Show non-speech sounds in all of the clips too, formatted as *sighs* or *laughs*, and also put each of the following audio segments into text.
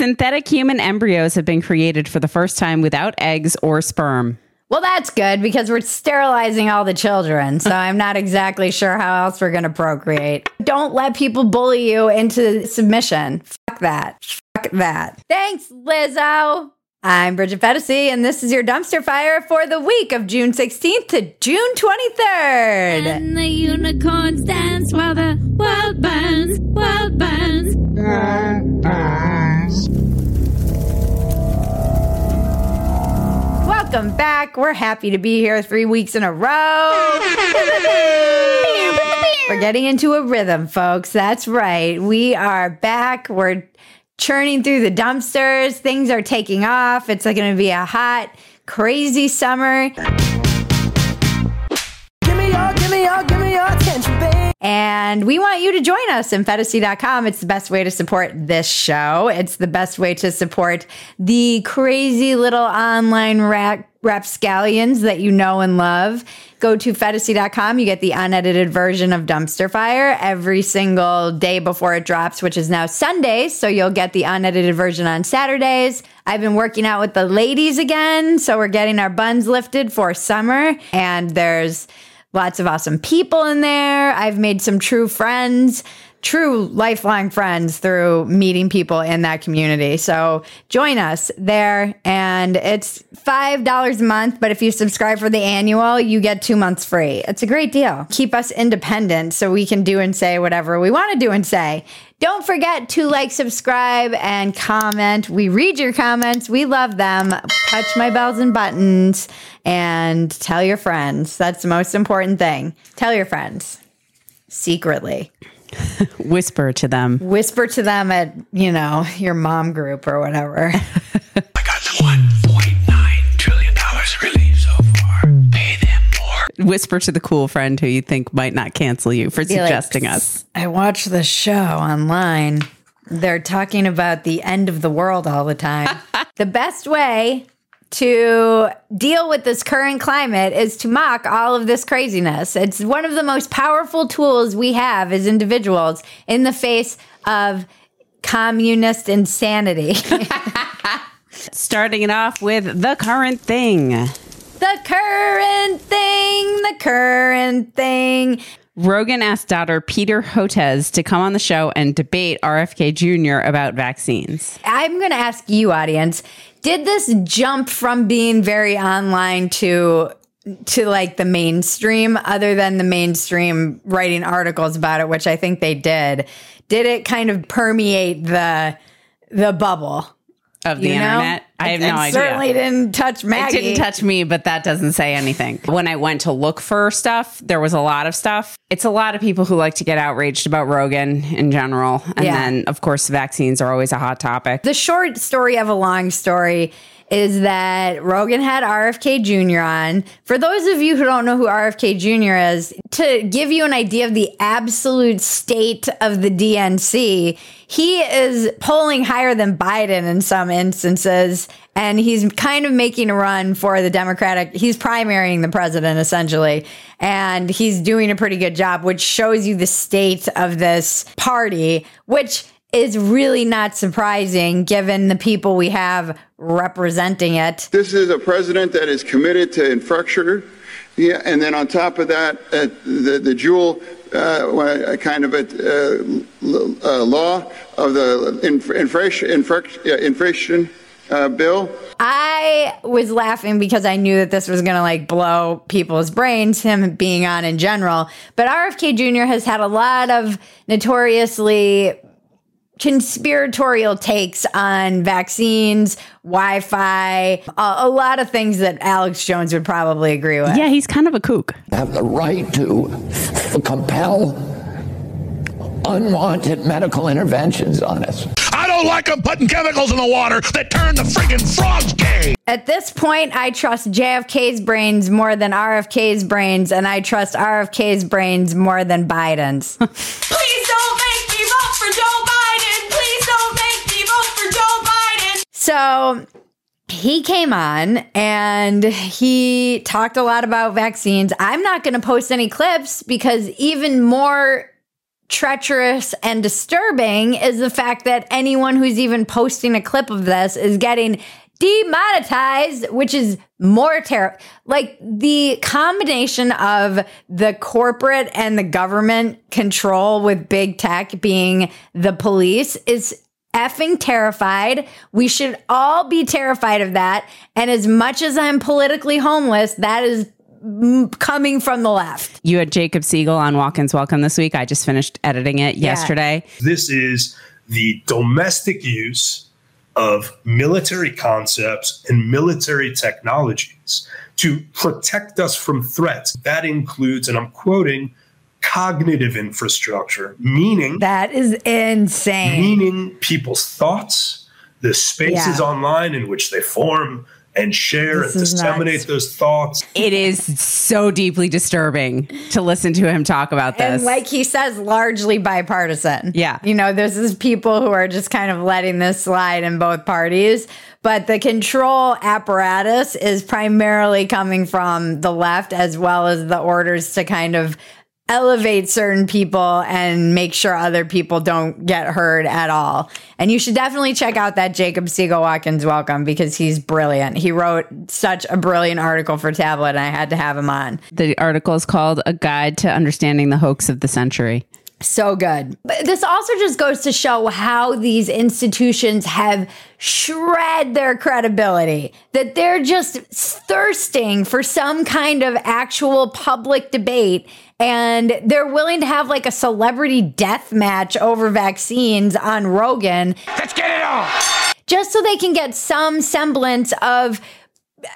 Synthetic human embryos have been created for the first time without eggs or sperm. Well, that's good because we're sterilizing all the children. So I'm not exactly sure how else we're going to procreate. Don't let people bully you into submission. Fuck that. Fuck that. Thanks, Lizzo. I'm Bridget Phetasy, and this is your dumpster fire for the week of June 16th to June 23rd. And the unicorns dance while the world burns, world burns. Welcome back. We're happy to be here three weeks in a row. We're getting into a rhythm, folks. That's right. We are back. We're churning through the dumpsters. Things are taking off. It's going to be a hot, crazy summer. Give me your, attention, babe. And we want you to join us in Phetasy.com. It's the best way to support this show. It's the best way to support the crazy little online rap, rapscallions that you know and love. Go to Phetasy.com. You get the unedited version of Dumpster Fire every single day before it drops, which is now Sundays. So you'll get the unedited version on Saturdays. I've been working out with the ladies again. So we're getting our buns lifted for summer. And there's Lots of awesome people in there. I've made some true friends, true lifelong friends through meeting people in that community. So join us there. And it's $5 a month. But if you subscribe for the annual, you get two months free. It's a great deal. Keep us independent so we can do and say whatever we want to do and say. Don't forget to like, subscribe, and comment. We read your comments. We love them. Touch my bells and buttons and tell your friends. That's the most important thing. Tell your friends secretly. Whisper to them. Whisper to them at, you know, your mom group or whatever. *laughs* I got the $1.9 trillion relief so far. Pay them more. Whisper to the cool friend who you think might not cancel you for Be like, suggesting us. I watched the show online. They're talking about the end of the world all the time. *laughs* the best way to deal with this current climate is to mock all of this craziness. It's one of the most powerful tools we have as individuals in the face of communist insanity. *laughs* Starting it off with the current thing. the current thing, the current thing. Rogan asked daughter Peter Hotez to come on the show and debate RFK Jr. about vaccines. I'm going to ask you, audience, did this jump from being very online to to like the mainstream other than the mainstream writing articles about it which I think they did did it kind of permeate the the bubble Of the you know? internet, I have no it idea. certainly didn't touch Maggie It didn't touch me, but that doesn't say anything. When I went to look for stuff, there was a lot of stuff. It's a lot of people who like to get outraged about Rogan in general. And Yeah. then, of course, vaccines are always a hot topic. The short story of a long story is that Rogan had RFK Jr. on. For those of you who don't know who RFK Jr. is, to give you an idea of the absolute state of the DNC, he is polling higher than Biden in some instances. And he's kind of making a run for the Democratic. He's primarying the president essentially. And he's doing a pretty good job, which shows you the state of this party, which is really not surprising given the people we have representing it. This is a president that is committed to infrastructure. Yeah, and then on top of that, uh, the, the dual uh, kind of a uh, l- uh, law of the inf- inflation, inflation uh, bill. I was laughing because I knew that this was going to like blow people's brains, him being on in general. But RFK Jr. has had a lot of notoriously conspiratorial takes on vaccines, Wi Fi, a, a lot of things that Alex Jones would probably agree with. Yeah, he's kind of a kook. have the right to compel unwanted medical interventions on us. I don't like them putting chemicals in the water that turn the friggin' frogs gay. At this point, I trust JFK's brains more than RFK's brains, and I trust RFK's brains more than Biden's. Please *laughs* So he came on and he talked a lot about vaccines. I'm not going to post any clips because even more treacherous and disturbing is the fact that anyone who's even posting a clip of this is getting demonetized, which is more terrible. Like the combination of the corporate and the government control with big tech being the police is effing terrified. We should all be terrified of that. And as much as I'm politically homeless, that is coming from the left. You had Jacob Siegel on Walk-ins Welcome this week. I just finished editing it yesterday. This is the domestic use of military concepts and military technologies to protect us from threats. That includes, and I'm quoting, cognitive infrastructure, meaning That is insane. meaning people's thoughts, the spaces Yeah. online in which they form and share This and disseminate nuts. those thoughts. It is so deeply disturbing to listen to him talk about this. And like he says, largely bipartisan. Yeah. You know, there's this people who are just kind of letting this slide in both parties. But the control apparatus is primarily coming from the left, as well as the orders to kind of elevate certain people and make sure other people don't get heard at all. And you should definitely check out that Jacob Siegel Walk-ins Welcome because he's brilliant. He wrote such a brilliant article for Tablet, and I had to have him on. the article is called A Guide to Understanding the Hoax of the Century. So good. But this also just goes to show how these institutions have shred their credibility. That they're just thirsting for some kind of actual public debate and they're willing to have like a celebrity death match over vaccines on Rogan. Let's get it on! Just so they can get some semblance of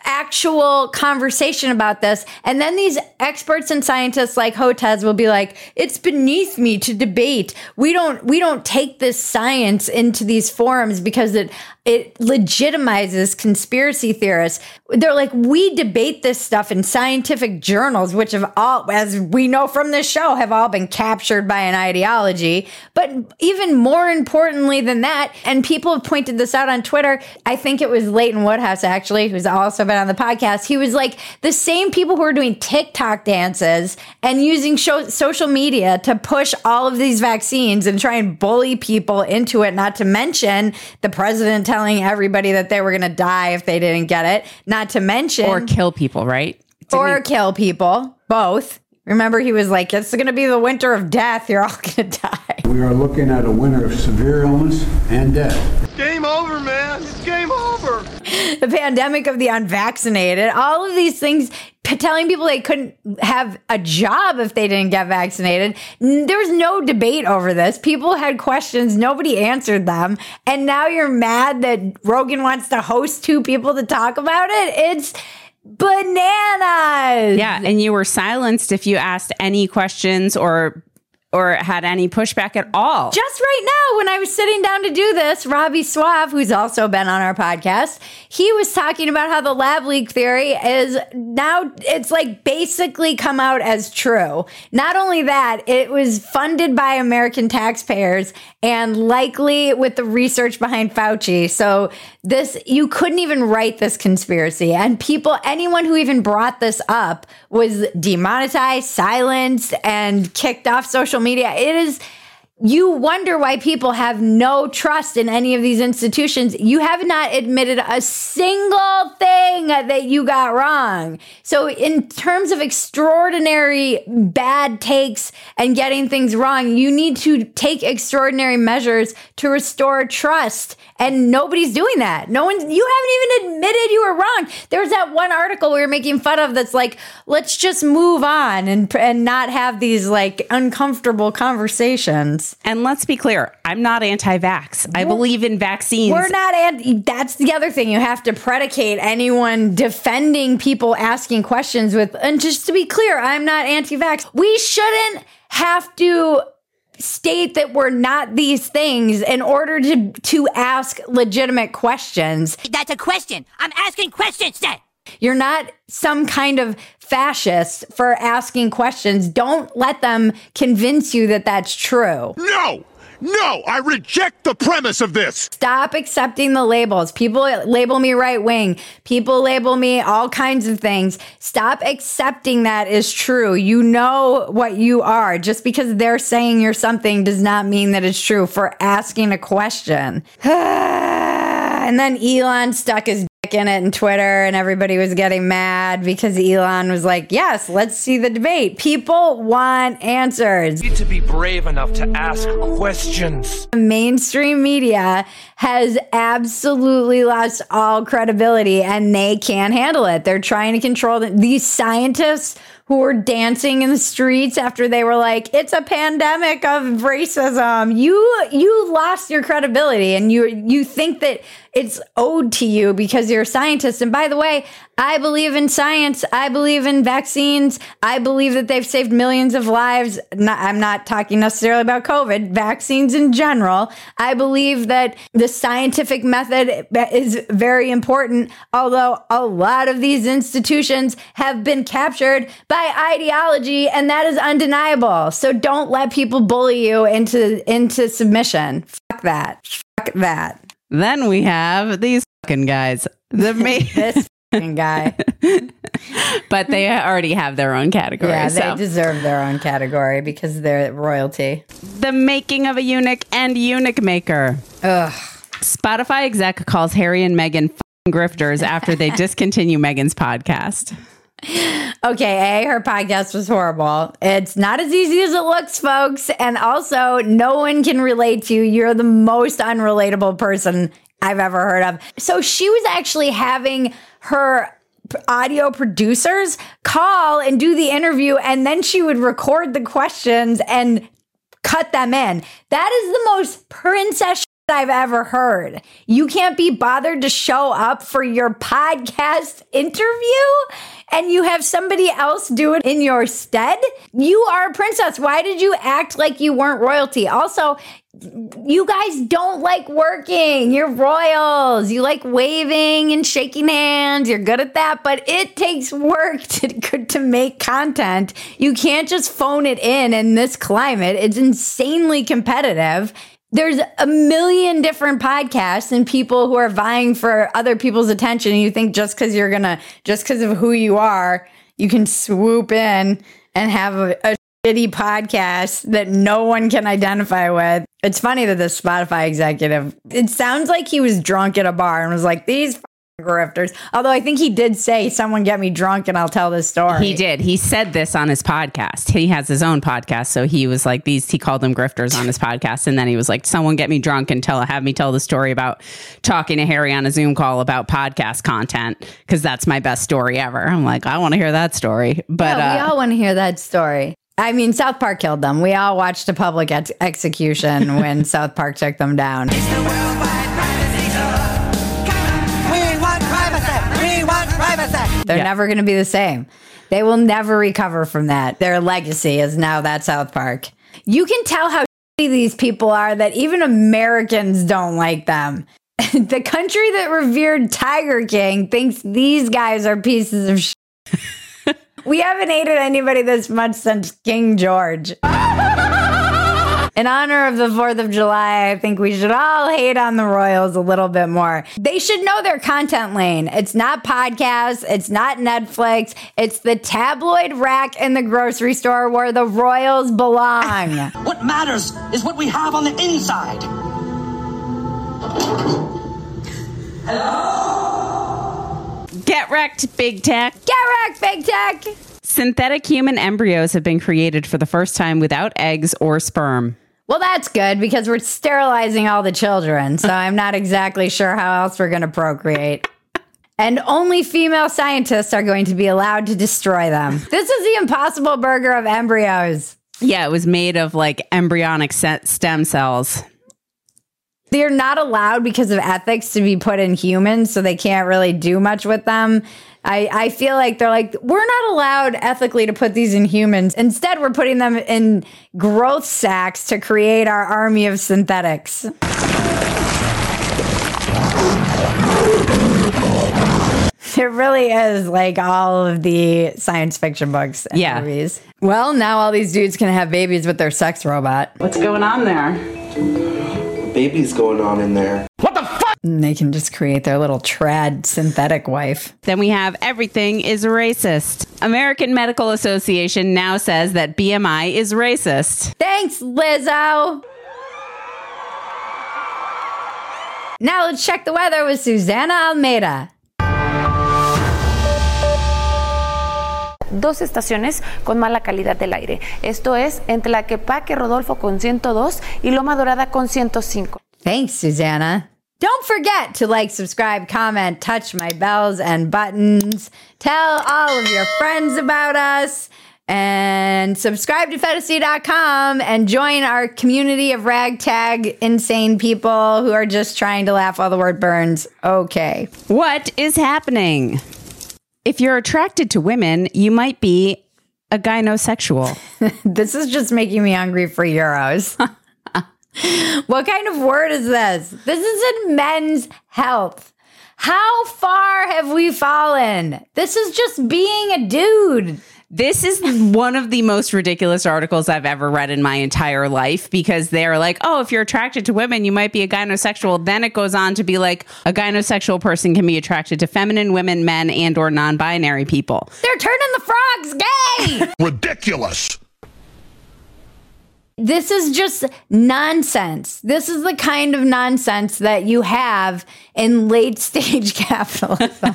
actual conversation about this. And then these experts and scientists like Hotez will be like, it's beneath me to debate. We don't we don't take this science into these forums because it it legitimizes conspiracy theorists. They're like, we debate this stuff in scientific journals, which have all, as we know from this show, have all been captured by an ideology. But even more importantly than that, and people have pointed this out on Twitter, I think it was Leighton Woodhouse actually, who's also been on the podcast. He was like, the same people who are doing TikTok dances and using show, social media to push all of these vaccines and try and bully people into it, not to mention the president telling everybody that they were going to die if they didn't get it, not to mention Or kill people, right? or kill people, both. Remember, he was like, it's going to be the winter of death. You're all *laughs* going to die. We are looking at a winter of severe illness and death. Game over, man. It's game over. the pandemic of the unvaccinated, all of these things, p- telling people they couldn't have a job if they didn't get vaccinated. N- There was no debate over this. People had questions, nobody answered them. And now you're mad that Rogan wants to host two people to talk about it? It's bananas. Yeah, and you were silenced if you asked any questions or or had any pushback at all. Just right now, when I was sitting down to do this, Robby Soave, who's also been on our podcast, he was talking about how the lab leak theory is now, it's like basically come out as true. Not only that, it was funded by American taxpayers and likely with the research behind Fauci. So this, you couldn't even write this conspiracy. And people, anyone who even brought this up was demonetized, silenced, and kicked off social media. It is, you wonder why people have no trust in any of these institutions. You have not admitted a single thing that you got wrong. So, in terms of extraordinary bad takes and getting things wrong, you need to take extraordinary measures to restore trust. And nobody's doing that. No one, you haven't even admitted you were wrong. There's that one article we were making fun of that's like, let's just move on and, and not have these like uncomfortable conversations. And let's be clear, I'm not anti-vax. I believe in vaccines. We're not, anti that's the other thing. You have to predicate anyone defending people asking questions with, and just to be clear, I'm not anti vax. We shouldn't have to state that we're not these things in order to to ask legitimate questions. That's a question. I'm asking questions then. You're not some kind of fascist for asking questions. Don't let them convince you that that's true. No! No, I reject the premise of this. Stop accepting the labels. People label me right wing. People label me all kinds of things. Stop accepting that is true. You know what you are. Just because they're saying you're something does not mean that it's true for asking a question. *sighs* and then Elon stuck his in it in Twitter and everybody was getting mad because Elon was like, yes, let's see the debate. People want answers. You need to be brave enough to ask questions. mainstream media has absolutely lost all credibility and they can't handle it. They're trying to control the, these scientists who were dancing in the streets after they were like, it's a pandemic of racism. You you lost your credibility and you you think that it's owed to you because you're a scientist. And by the way, I believe in science. I believe in vaccines. I believe that they've saved millions of lives. Not, I'm not talking necessarily about COVID, vaccines in general. I believe that the scientific method is very important, although a lot of these institutions have been captured by ideology, and that is undeniable. So don't let people bully you into, into submission. Fuck that. Fuck that. Then we have these fucking guys. The *laughs* ma- This fucking guy. *laughs* but they already have their own category. Yeah, they so. deserve their own category because they're royalty. the making of a eunuch and eunuch maker. Ugh. Spotify exec calls Harry and Meghan grifters after they *laughs* discontinue Meghan's podcast. *laughs* Okay, A, her podcast was horrible. It's not as easy as it looks, folks. And also, no one can relate to you. You're the most unrelatable person I've ever heard of. So she was actually having her audio producers call and do the interview, and then she would record the questions and cut them in. That is the most princess I've ever heard. You can't be bothered to show up for your podcast interview and you have somebody else do it in your stead. You are a princess. Why did you act like you weren't royalty? Also, you guys don't like working. You're royals. You like waving and shaking hands. You're good at that, but it takes work *laughs* to to make content. You can't just phone it in in this climate. It's insanely competitive. There's a million different podcasts and people who are vying for other people's attention. And you think just because you're gonna, just because of who you are, you can swoop in and have a, a shitty podcast that no one can identify with. It's funny that the Spotify executive, it sounds like he was drunk at a bar and was like, these grifters. Although I think he did say, someone get me drunk and I'll tell this story. He did. He said this on his podcast. He has his own podcast, so he was like these. He called them grifters on his podcast, and then he was like, "Someone get me drunk and tell have me tell the story about talking to Harry on a Zoom call about podcast content because that's my best story ever." I'm like, I want to hear that story, but Yeah, we uh, all want to hear that story. I mean, South Park killed them. We all watched a public ex- execution when *laughs* South Park took them down. They're never going to be the same. They will never recover from that. Their legacy is now that South Park. You can tell how shitty these people are that even Americans don't like them. *laughs* the country that revered Tiger King thinks these guys are pieces of shit. *laughs* we haven't hated anybody this much since King George. *laughs* In honor of the 4th of July, I think we should all hate on the Royals a little bit more. They should know their content lane. It's not podcasts, it's not Netflix, it's the tabloid rack in the grocery store where the Royals belong. *laughs* What matters is what we have on the inside. Hello? Get wrecked, big tech. Get wrecked, big tech. Synthetic human embryos have been created for the first time without eggs or sperm. Well, that's good because we're sterilizing all the children, so I'm not exactly sure how else we're going to procreate. And only female scientists are going to be allowed to destroy them. This is the impossible burger of embryos. Yeah, it was made of like embryonic stem cells. They're not allowed because of ethics to be put in humans, so they can't really do much with them. I, I feel like they're like, we're not allowed ethically to put these in humans. Instead, we're putting them in growth sacks to create our army of synthetics. It really is like all of the science fiction books and Yeah. movies. Well, now all these dudes can have babies with their sex robot. What's going on there? Baby's going on in there. And they can just create their little trad synthetic wife. Then we have everything is racist. American Medical Association now says that BMI is racist. Thanks, Lizzo. Now let's check the weather with Susanna Almeida. dos estaciones con mala calidad del aire. Esto es entre la Quepaque Rodolfo con 102 y Loma Dorada con 105. Thanks, Susanna. Don't forget to like, subscribe, comment, touch my bells and buttons. Tell all of your friends about us and subscribe to Phetasy.com and join our community of ragtag insane people who are just trying to laugh while the word burns. Okay. What is happening? If you're attracted to women, you might be a gynosexual. *laughs* this is just making me hungry for Euros. *laughs* *laughs* what kind of word is this? This is in men's health. How far have we fallen? This is just being a dude. This is one of the most ridiculous articles I've ever read in my entire life because they're like, oh, if you're attracted to women, you might be a gynosexual. Then it goes on to be like a gynosexual person can be attracted to feminine women, men, and or non-binary people. They're turning the frogs gay. *laughs* Ridiculous. This is just nonsense. This is the kind of nonsense that you have in late stage *laughs* capitalism.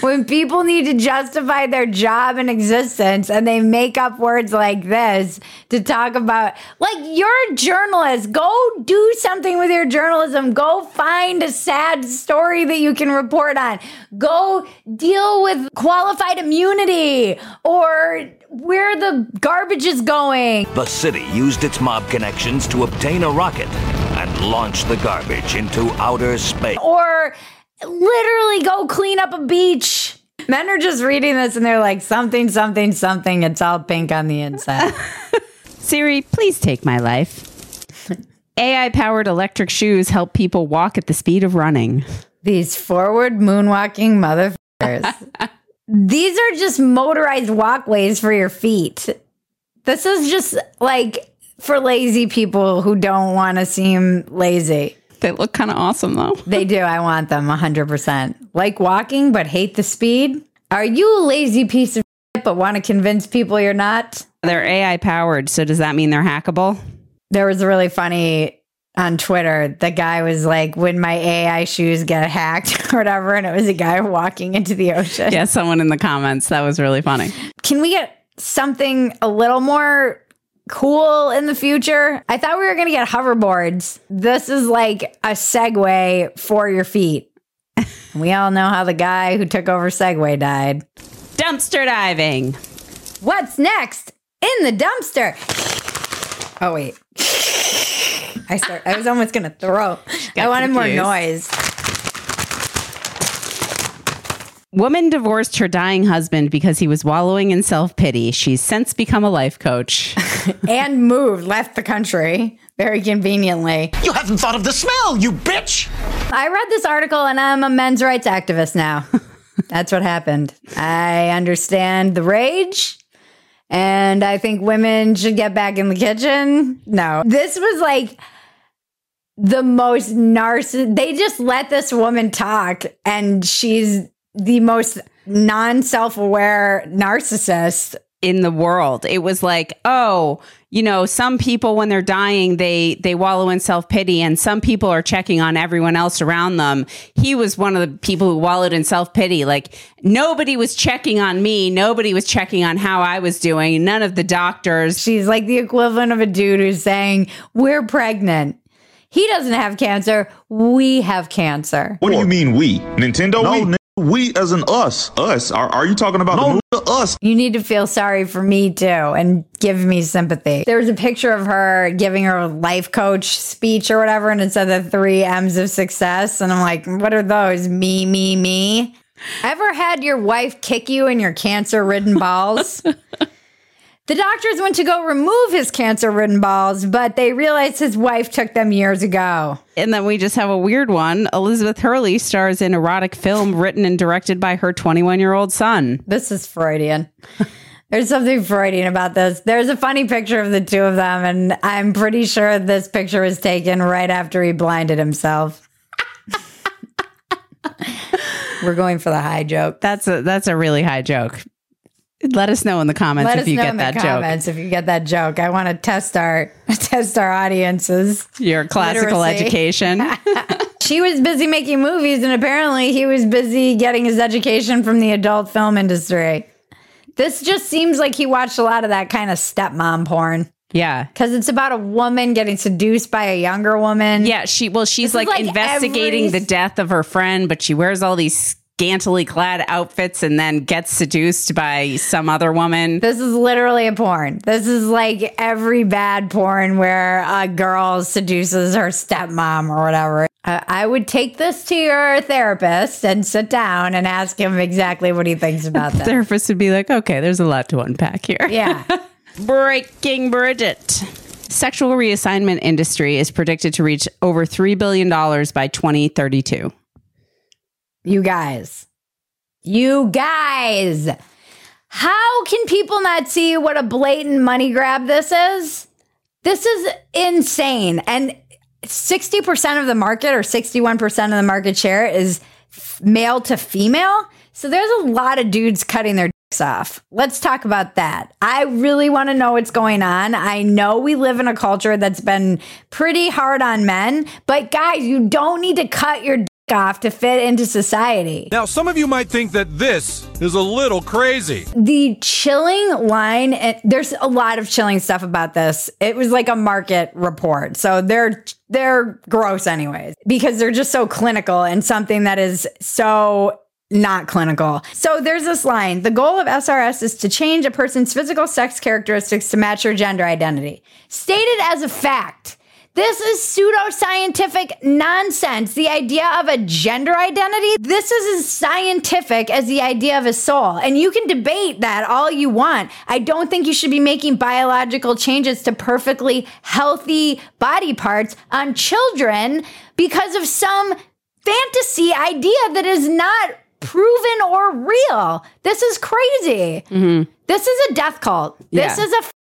When people need to justify their job and existence and they make up words like this to talk about, like, you're a journalist. Go do something with your journalism. Go find a sad story that you can report on. Go deal with qualified immunity or where the garbage is going. The city used its mob connections to obtain a rocket and launch the garbage into outer space. Or literally go clean up a beach. Men are just reading this and they're like, something, something, something. It's all pink on the inside. *laughs* Siri, please take my life. AI powered electric shoes help people walk at the speed of running. These forward moonwalking motherfuckers. *laughs* These are just motorized walkways for your feet. This is just like for lazy people who don't want to seem lazy. They look kind of awesome though. *laughs* They do. I want them 100%. Like walking, but hate the speed. Are you a lazy piece of shit, but want to convince people you're not? They're AI powered, so does that mean they're hackable? There was a really funny on Twitter. The guy was like, "When my AI shoes get hacked *laughs* or whatever," and it was a guy walking into the ocean. Yeah, someone in the comments. That was really funny. Can we get something a little more cool in the future? I thought we were going to get hoverboards. This is like a Segway for your feet. *laughs* we all know how the guy who took over Segway died. Dumpster diving. What's next in the dumpster? Oh wait. *laughs* I start I was almost gonna throw. I wanted more noise. Woman divorced her dying husband because he was wallowing in self pity. She's since become a life coach. *laughs* and moved, left the country very conveniently. You haven't thought of the smell, you bitch! I read this article and I'm a men's rights activist now. *laughs* That's what happened. I understand the rage and I think women should get back in the kitchen. No, this was like the most narciss. They just let this woman talk and she's the most non self aware narcissist in the world. It was like, oh, you know, some people when they're dying, they they wallow in self-pity and some people are checking on everyone else around them. He was one of the people who wallowed in self-pity. Like nobody was checking on me, nobody was checking on how I was doing. None of the doctors. She's like the equivalent of a dude who's saying, We're pregnant. He doesn't have cancer. We have cancer. What do you mean we? Nintendo? No, we? We as in us. Us. Are, are you talking about no, the movie? us? You need to feel sorry for me too and give me sympathy. There was a picture of her giving her life coach speech or whatever, and it said the three M's of success. And I'm like, what are those? Me, me, me. Ever had your wife kick you in your cancer ridden balls? *laughs* The doctors went to go remove his cancer ridden balls, but they realized his wife took them years ago. And then we just have a weird one. Elizabeth Hurley stars in erotic film written and directed by her 21 year old son. This is Freudian. *laughs* There's something Freudian about this. There's a funny picture of the two of them, and I'm pretty sure this picture was taken right after he blinded himself. *laughs* We're going for the high joke. That's a that's a really high joke. Let us know in the comments Let if us you know get in the that joke. comments if you get that joke. I want to test our *laughs* test our audiences. Your classical Literacy. education. *laughs* *laughs* She was busy making movies, and apparently he was busy getting his education from the adult film industry. This just seems like he watched a lot of that kind of stepmom porn. Yeah. Because it's about a woman getting seduced by a younger woman. Yeah, she well, she's like, like investigating every- the death of her friend, but she wears all these scantily clad outfits and then gets seduced by some other woman. This is literally a porn. This is like every bad porn where a girl seduces her stepmom or whatever. Uh, I would take this to your therapist and sit down and ask him exactly what he thinks *laughs* about that. Therapist would be like, okay, there's a lot to unpack here. Yeah. *laughs* Breaking Bridget. Sexual reassignment industry is predicted to reach over $3 billion by 2032. You guys. You guys. How can people not see what a blatant money grab this is? This is insane. And 60% of the market or 61% of the market share is male to female. So there's a lot of dudes cutting their dicks off. Let's talk about that. I really want to know what's going on. I know we live in a culture that's been pretty hard on men, but guys, you don't need to cut your off to fit into society. Now, some of you might think that this is a little crazy. The chilling line, and eh, there's a lot of chilling stuff about this. It was like a market report. So they're they're gross anyways because they're just so clinical and something that is so not clinical. So there's this line. The goal of SRS is to change a person's physical sex characteristics to match their gender identity. Stated as a fact. This is pseudoscientific nonsense. The idea of a gender identity, this is as scientific as the idea of a soul. And you can debate that all you want. I don't think you should be making biological changes to perfectly healthy body parts on children because of some fantasy idea that is not proven or real. This is crazy. Mm-hmm. This is a death cult. This is a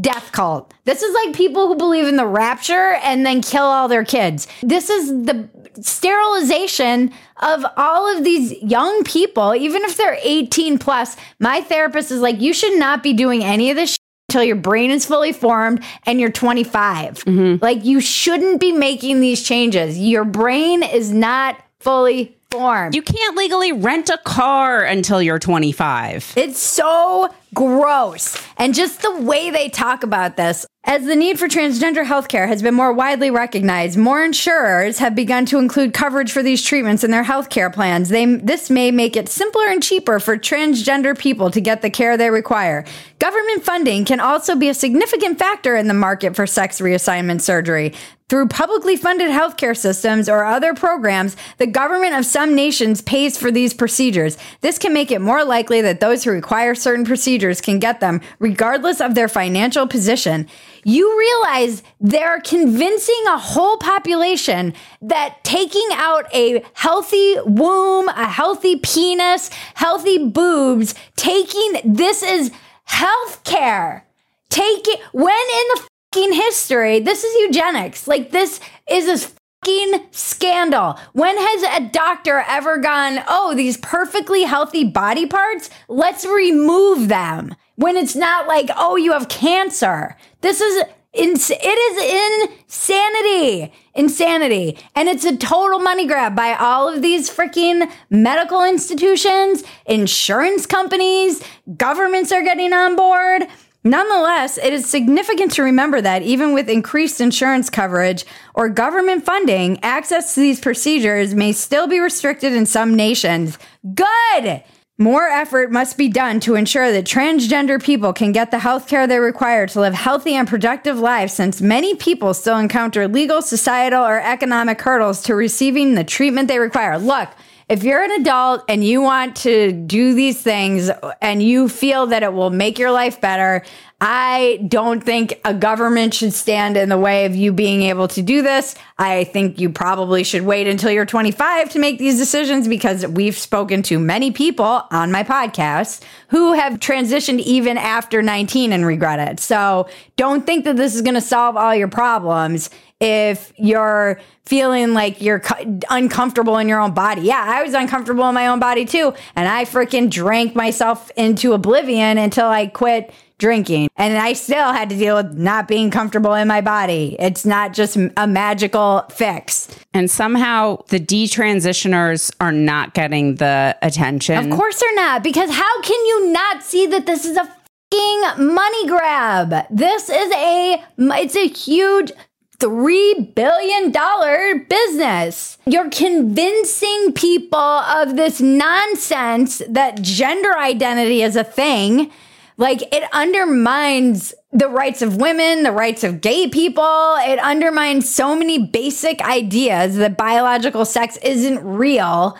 death cult. This is like people who believe in the rapture and then kill all their kids. This is the sterilization of all of these young people, even if they're 18 plus. My therapist is like, you should not be doing any of this shit until your brain is fully formed and you're 25. Mm-hmm. Like, you shouldn't be making these changes. Your brain is not fully formed. You can't legally rent a car until you're 25. It's so gross. And just the way they talk about this. As the need for transgender healthcare has been more widely recognized, more insurers have begun to include coverage for these treatments in their healthcare plans. They, this may make it simpler and cheaper for transgender people to get the care they require. Government funding can also be a significant factor in the market for sex reassignment surgery. Through publicly funded healthcare systems or other programs, the government of some nations pays for these procedures. This can make it more likely that those who require certain procedures can get them, regardless of their financial position. You realize they're convincing a whole population that taking out a healthy womb, a healthy penis, healthy boobs, taking this is healthcare. Take it when in the fucking history, this is eugenics. Like this is a fucking scandal. When has a doctor ever gone, "Oh, these perfectly healthy body parts, let's remove them." When it's not like, "Oh, you have cancer." This is ins- it is insanity. Insanity. And it's a total money grab by all of these freaking medical institutions, insurance companies, governments are getting on board. Nonetheless, it is significant to remember that even with increased insurance coverage or government funding, access to these procedures may still be restricted in some nations. Good! More effort must be done to ensure that transgender people can get the health care they require to live healthy and productive lives, since many people still encounter legal, societal, or economic hurdles to receiving the treatment they require. Look, if you're an adult and you want to do these things and you feel that it will make your life better, I don't think a government should stand in the way of you being able to do this. I think you probably should wait until you're 25 to make these decisions because we've spoken to many people on my podcast who have transitioned even after 19 and regret it. So don't think that this is going to solve all your problems if you're feeling like you're co- uncomfortable in your own body. Yeah, I was uncomfortable in my own body too. And I freaking drank myself into oblivion until I quit drinking. And I still had to deal with not being comfortable in my body. It's not just a magical fix. And somehow the detransitioners are not getting the attention. Of course they're not, because how can you not see that this is a fucking money grab? This is a, it's a huge $3 billion business. You're convincing people of this nonsense that gender identity is a thing. Like it undermines the rights of women, the rights of gay people. It undermines so many basic ideas that biological sex isn't real.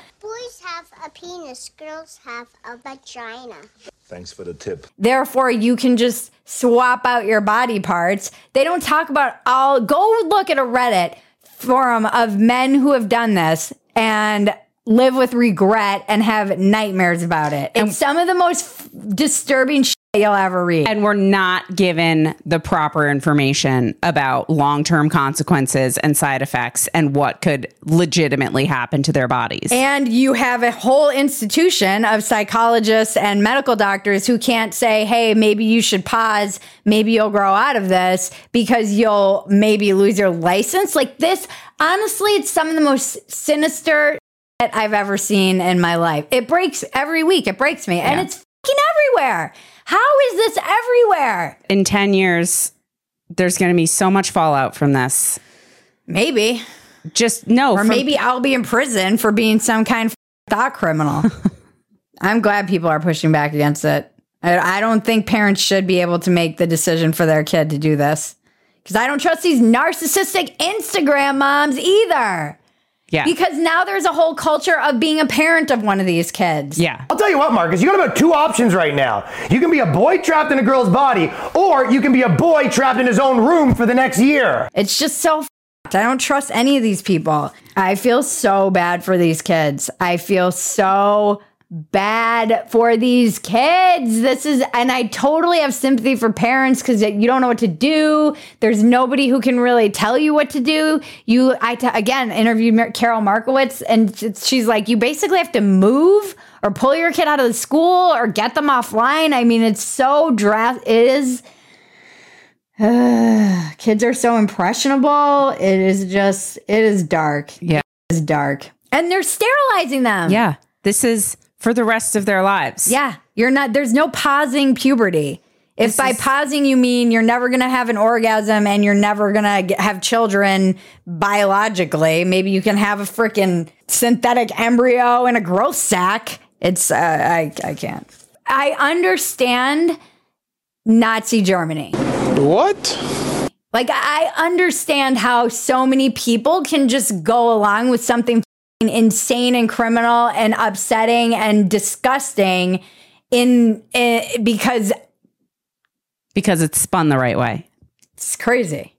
Boys have a penis, girls have a vagina. Thanks for the tip. Therefore, you can just swap out your body parts. They don't talk about all. Go look at a Reddit forum of men who have done this and live with regret and have nightmares about it. And some of the most f- disturbing shit you'll ever read. And we're not given the proper information about long term consequences and side effects and what could legitimately happen to their bodies. And you have a whole institution of psychologists and medical doctors who can't say, hey, maybe you should pause. Maybe you'll grow out of this because you'll maybe lose your license. Like this, honestly, it's some of the most sinister that I've ever seen in my life. It breaks every week. It breaks me. And Yeah. it's fucking everywhere. How is this everywhere? In 10 years, there's going to be so much fallout from this. Maybe. Just no. Or from- maybe I'll be in prison for being some kind of *laughs* thought criminal. *laughs* I'm glad people are pushing back against it. I, I don't think parents should be able to make the decision for their kid to do this because I don't trust these narcissistic Instagram moms either. Yeah. Because now there's a whole culture of being a parent of one of these kids. Yeah. I'll tell you what, Marcus, you got about two options right now. You can be a boy trapped in a girl's body, or you can be a boy trapped in his own room for the next year. It's just so f***ed. I don't trust any of these people. I feel so bad for these kids. I feel so bad for these kids. This is, and I totally have sympathy for parents because you don't know what to do. There's nobody who can really tell you what to do. You, I t- again interviewed Mar- Carol Markowitz, and she's like, you basically have to move or pull your kid out of the school or get them offline. I mean, it's so drastic. It is. *sighs* kids are so impressionable. It is just, it is dark. Yeah. It is dark. And they're sterilizing them. Yeah. This is for the rest of their lives. Yeah. You're not, there's no pausing puberty. If by pausing you mean you're never going to have an orgasm and you're never going to have children biologically, maybe you can have a freaking synthetic embryo in a growth sac. It's, uh, I, I can't. I understand Nazi Germany. What? Like, I understand how so many people can just go along with something f***ing insane and criminal and upsetting and disgusting in, in because Because it's spun the right way. it's crazy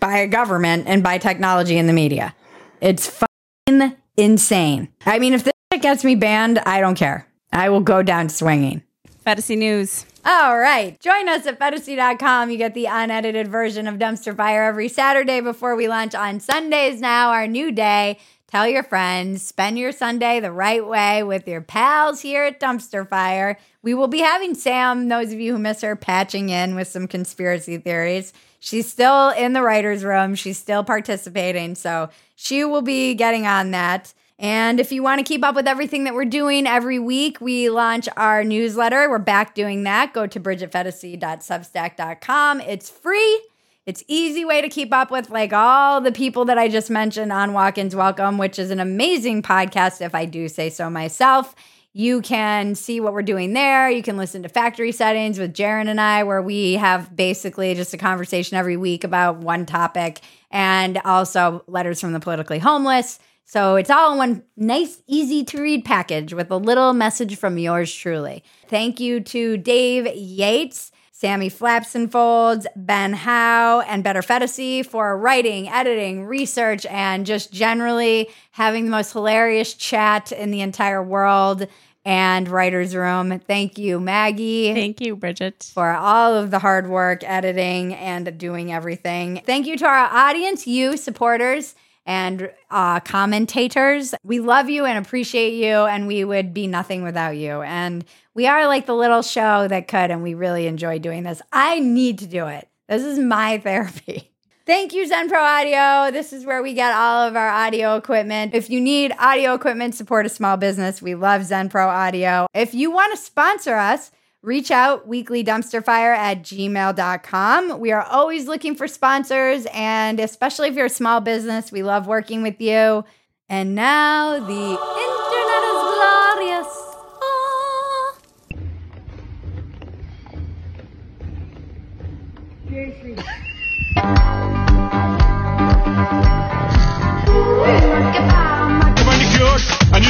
by a government and by technology and the media. It's fucking insane. I mean, if this shit gets me banned, I don't care. I will go down swinging. Phetasy News. All right. Join us at phetasy.com. You get the unedited version of Dumpster Fire every Saturday before we launch on Sundays now, our new day. Tell your friends, spend your Sunday the right way with your pals here at Dumpster Fire. We will be having Sam, those of you who miss her, patching in with some conspiracy theories. She's still in the writer's room, she's still participating. So she will be getting on that. And if you want to keep up with everything that we're doing every week, we launch our newsletter. We're back doing that. Go to bridgetphetasy.substack.com. It's free. It's easy way to keep up with like all the people that I just mentioned on Walk-ins Welcome, which is an amazing podcast if I do say so myself. You can see what we're doing there. You can listen to Factory Settings with Jaron and I, where we have basically just a conversation every week about one topic, and also letters from the politically homeless. So it's all in one nice, easy to read package with a little message from yours truly. Thank you to Dave Yates. Sammy Flaps and Folds, Ben Howe, and Bridget Phetasy for writing, editing, research, and just generally having the most hilarious chat in the entire world and writer's room. Thank you, Maggie. Thank you, Bridget. For all of the hard work, editing, and doing everything. Thank you to our audience, you supporters and uh, commentators. We love you and appreciate you, and we would be nothing without you. And we are like the little show that could, and we really enjoy doing this. I need to do it. This is my *laughs* therapy. Thank you, Zen Pro Audio. This is where we get all of our audio equipment. If you need audio equipment, support a small business. We love Zen Pro Audio. If you want to sponsor us, reach out weeklydumpsterfire at gmail.com. We are always looking for sponsors, and especially if you're a small business, we love working with you. And now the internet is glorious. On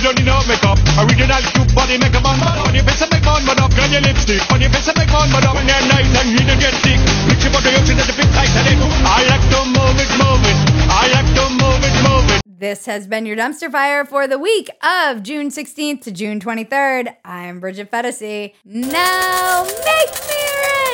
man mad up. Girl, your lipstick. On your face, man mad up. And you don't get sick. To the big Titanic. I like to move it, move it. I like to move it, move it. This has been your dumpster fire for the week of June 16th to June 23rd. I'm Bridget Phetasy. Now make me